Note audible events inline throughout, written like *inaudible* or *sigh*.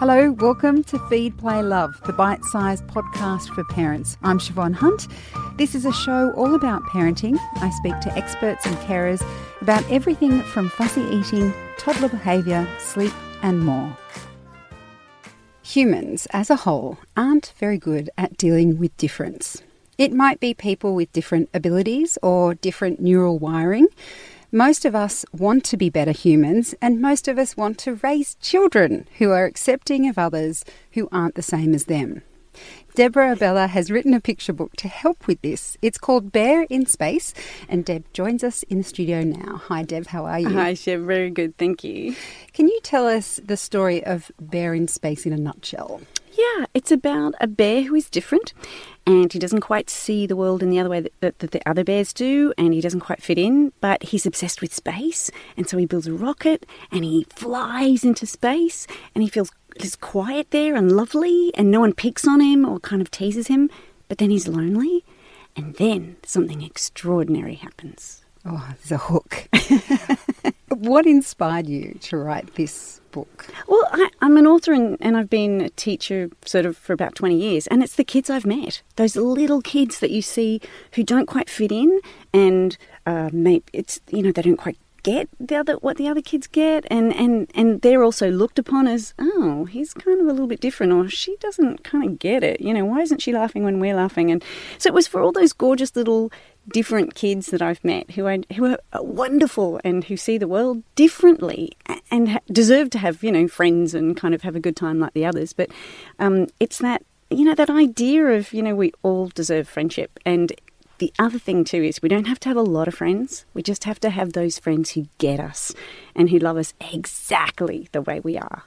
Hello, welcome to Feed, Play, Love, the bite sized podcast for parents. I'm Siobhan Hunt. This is a show all about parenting. I speak to experts and carers about everything from fussy eating, toddler behaviour, sleep, and more. Humans, as a whole, aren't very good at dealing with difference. It might be people with different abilities or different neural wiring. Most of us want to be better humans, and most of us want to raise children who are accepting of others who aren't the same as them. Deborah Abela has written a picture book to help with this. It's called Bear in Space, and Deb joins us in the studio now. Hi, Deb, how are you? Hi, Chef. Very good, thank you. Can you tell us the story of Bear in Space in a nutshell? Yeah, it's about a bear who is different and he doesn't quite see the world in the other way that, that, that, the other bears do and he doesn't quite fit in, but he's obsessed with space and so he builds a rocket and he flies into space and he feels just quiet there and lovely and no one picks on him or kind of teases him, but then he's lonely and then something extraordinary happens. Oh, there's a hook. *laughs* what inspired you to write this book? Well, I, am an author and, and, I've been a teacher sort of for about 20 years, and it's the kids I've met. Those little kids that you see who don't quite fit in, and uh, maybe it's, you know, they don't quite get the other what the other kids get and and and they're also looked upon as oh he's kind of a little bit different or she doesn't kind of get it you know why isn't she laughing when we're laughing? And so it was for all those gorgeous little different kids that I've met who are who are wonderful and who see the world differently and deserve to have you know friends and kind of have a good time like the others. But um, it's that you know that idea of you know we all deserve friendship and the other thing too is we don't have to have a lot of friends. We just have to have those friends who get us and who love us exactly the way we are.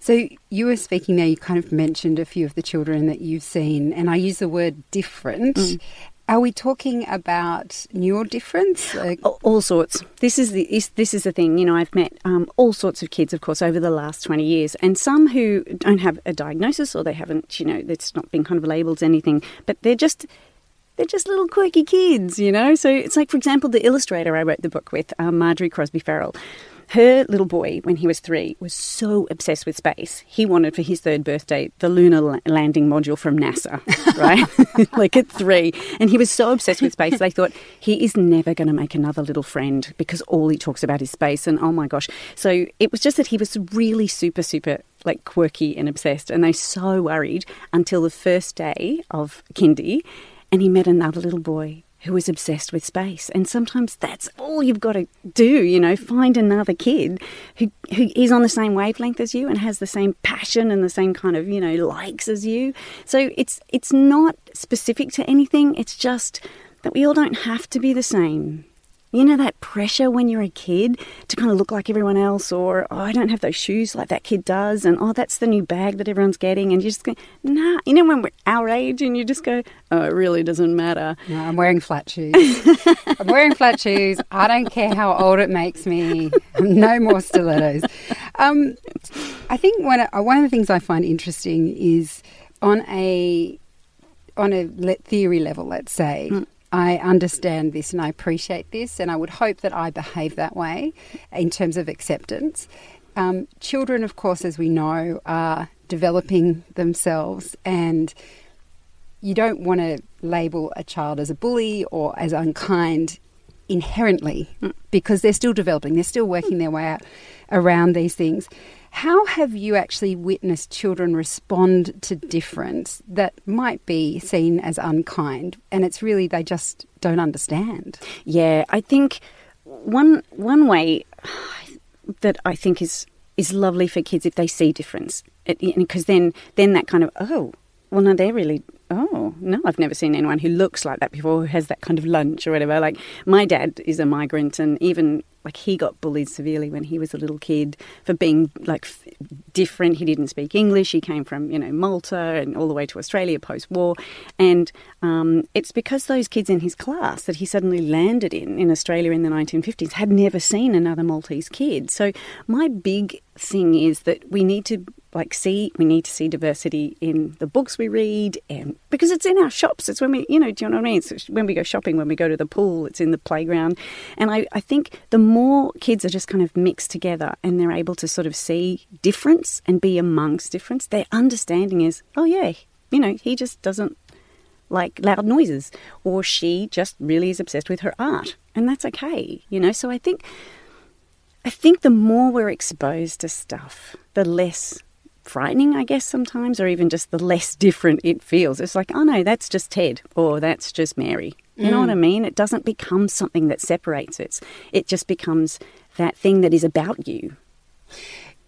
So you were speaking there, you kind of mentioned a few of the children that you've seen, and I use the word different. Mm. Are we talking about neurodifference? Like- all, all, sorts. This is the this is the thing. You know, I've met um, all sorts of kids, of course, over the last twenty years, and some who don't have a diagnosis or they haven't, you know, it's not been kind of labelled anything, but they're just they're just little quirky kids, you know? So it's like, for example, the illustrator I wrote the book with, um, Marjorie Crosby-Fairall. Her little boy, when he was three, was so obsessed with space. He wanted for his third birthday the lunar landing module from NASA, *laughs* right? *laughs* like at three. And he was so obsessed with space, they thought he is never going to make another little friend because all he talks about is space. And oh my gosh. So it was just that he was really super, super like quirky and obsessed. And they so worried until the first day of kindy and he met another little boy who was obsessed with space. And sometimes that's all you've got to do, you know, find another kid who, who is on the same wavelength as you and has the same passion and the same kind of, you know, likes as you. So it's it's not specific to anything. It's just that we all don't have to be the same. You know that pressure when you're a kid to kind of look like everyone else, or oh, I don't have those shoes like that kid does, and oh, that's the new bag that everyone's getting, and you just go, nah. You know when we're our age, and you just go, oh, it really doesn't matter. No, I'm wearing flat shoes. *laughs* I'm wearing flat shoes. I don't care how old it makes me. *laughs* No more stilettos. Um, I think one of, one of the things I find interesting is on a on a theory level, let's say. Mm I understand this and I appreciate this, and I would hope that I behave that way in terms of acceptance. Um, children, of course, as we know, are developing themselves, and you don't want to label a child as a bully or as unkind inherently because they're still developing, they're still working their way out around these things. How have you actually witnessed children respond to difference that might be seen as unkind and it's really they just don't understand? Yeah, I think one one way that I think is is lovely for kids if they see difference because then then that kind of oh well no they're really oh no i've never seen anyone who looks like that before who has that kind of lunch or whatever like my dad is a migrant and even like he got bullied severely when he was a little kid for being like f- different. He didn't speak English. He came from you know Malta and all the way to Australia post war, and um, it's because those kids in his class that he suddenly landed in in Australia in the 1950s had never seen another Maltese kid. So my big thing is that we need to like see we need to see diversity in the books we read and because it's in our shops it's when we you know do you know what i mean? It's when we go shopping when we go to the pool it's in the playground. And i, I think the more kids are just kind of mixed together and they're able to sort of see difference and be amongst difference their understanding is oh yeah you know he just doesn't like loud noises or she just really is obsessed with her art and that's okay you know? So i think i think the more we're exposed to stuff the less frightening, I guess, sometimes, or even just the less different it feels. It's like, oh no, that's just Ted or that's just Mary. You mm. know what I mean? It doesn't become something that separates us, It just becomes that thing that is about you.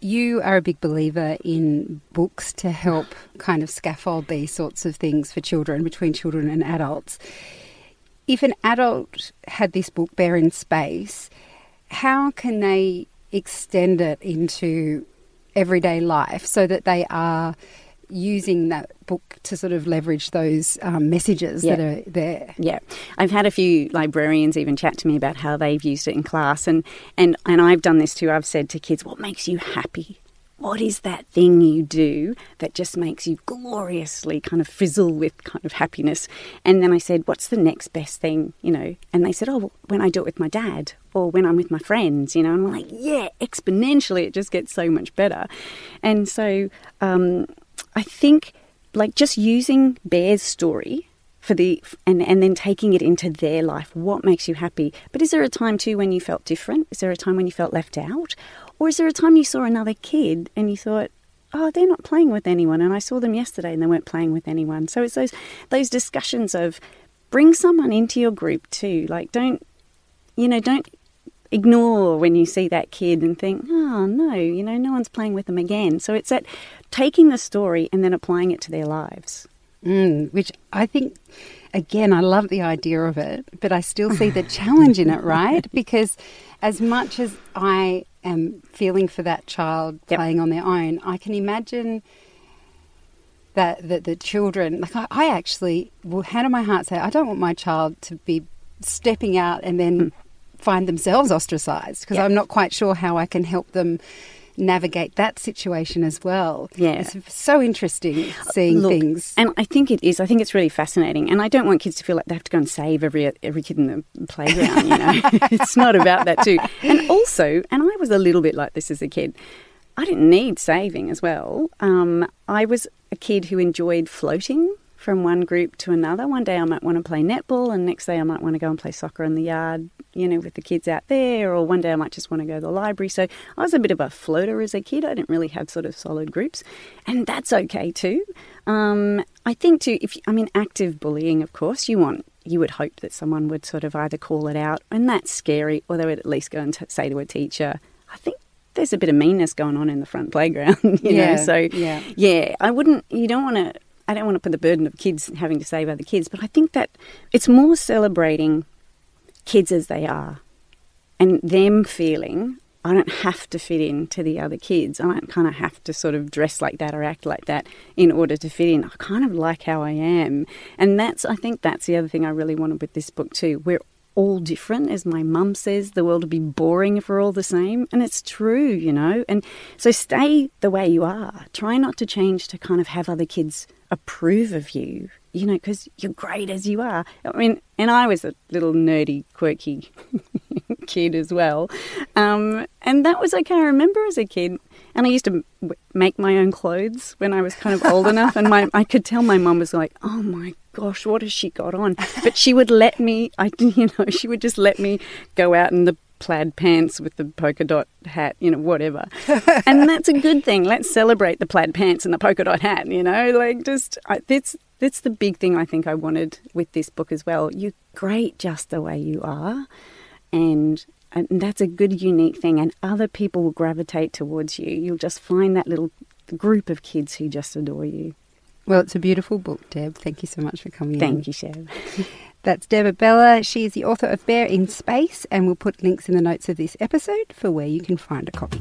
You are a big believer in books to help kind of scaffold these sorts of things for children, between children and adults. If an adult had this book, Bear in Space, how can they extend it into everyday life so that they are using that book to sort of leverage those um, messages yeah. that are there. Yeah, I've had a few librarians even chat to me about how they've used it in class, and and and I've done this too. I've said to kids, "What makes you happy?" what is that thing you do that just makes you gloriously kind of fizzle with kind of happiness? And then I said, what's the next best thing, you know? And they said, oh, well, when I do it with my dad or when I'm with my friends, you know? I'm like, yeah, exponentially, it just gets so much better. And so um, I think like just using Bear's story for the and and then taking it into their life what makes you happy but is there a time too when you felt different is there a time when you felt left out or is there a time you saw another kid and you thought, oh, they're not playing with anyone, and I saw them yesterday and they weren't playing with anyone? So it's those those discussions of bring someone into your group too. Like don't you know, don't ignore when you see that kid and think, oh no, you know, no one's playing with them again. So it's that taking the story and then applying it to their lives. Mm, which I think, again, I love the idea of it, but I still see the challenge in it, *laughs* right? Because as much as I am feeling for that child yep. playing on their own, I can imagine that, that the children, like I, I actually will hand on my heart say, I don't want my child to be stepping out and then mm. Find themselves ostracized because yep. I'm not quite sure how I can help them navigate that situation as well. Yeah. It's so interesting seeing Look, things. And I think it is. I think it's really fascinating. And I don't want kids to feel like they have to go and save every every kid in the playground, you know. *laughs* *laughs* it's not about that too. And also, and I was a little bit like this as a kid. I didn't need saving as well. Um, I was a kid who enjoyed floating from one group to another. One day I might want to play netball, and next day I might want to go and play soccer in the yard, you know, with the kids out there, or one day I might just want to go to the library. So I was a bit of a floater as a kid. I didn't really have sort of solid groups, and that's okay too. Um, I think too, if I mean active bullying, of course, you want you would hope that someone would sort of either call it out, and that's scary, or they would at least go and t- say to a teacher, I think there's a bit of meanness going on in the front *laughs* playground, you yeah, know. So yeah. yeah, I wouldn't. You don't want to I don't want to put the burden of kids having to save other kids, but I think that it's more celebrating kids as they are and them feeling I don't have to fit in to the other kids. I don't kind of have to sort of dress like that or act like that in order to fit in. I kind of like how I am. And that's, I think that's the other thing I really wanted with this book too. We're all different. As my mum says, the world would be boring if we're all the same. And it's true, you know. And so stay the way you are. Try not to change to kind of have other kids approve of you, you know, because you're great as you are. I mean, and I was a little nerdy, quirky *laughs* kid as well. Um, and that was okay. I remember as a kid, and I used to make my own clothes when I was kind of old enough. And my, I could tell my mum was like, oh my gosh, what has she got on? But she would let me, I, *laughs* you know, she would just let me go out in the plaid pants with the polka dot hat, you know, whatever. and that's a good thing. Let's celebrate the plaid pants and the polka dot hat, you know, like just, I, that's, that's the big thing I think I wanted with this book as well. You're great just the way you are. And and that's a good unique thing and other people will gravitate towards you you'll just find that little group of kids who just adore you well, it's a beautiful book, Deb. Thank you so much for coming Thank in. Thank you, Chev. *laughs* That's Deb Abela. She is the author of Bear in Space, and we'll put links in the notes of this episode for where you can find a copy.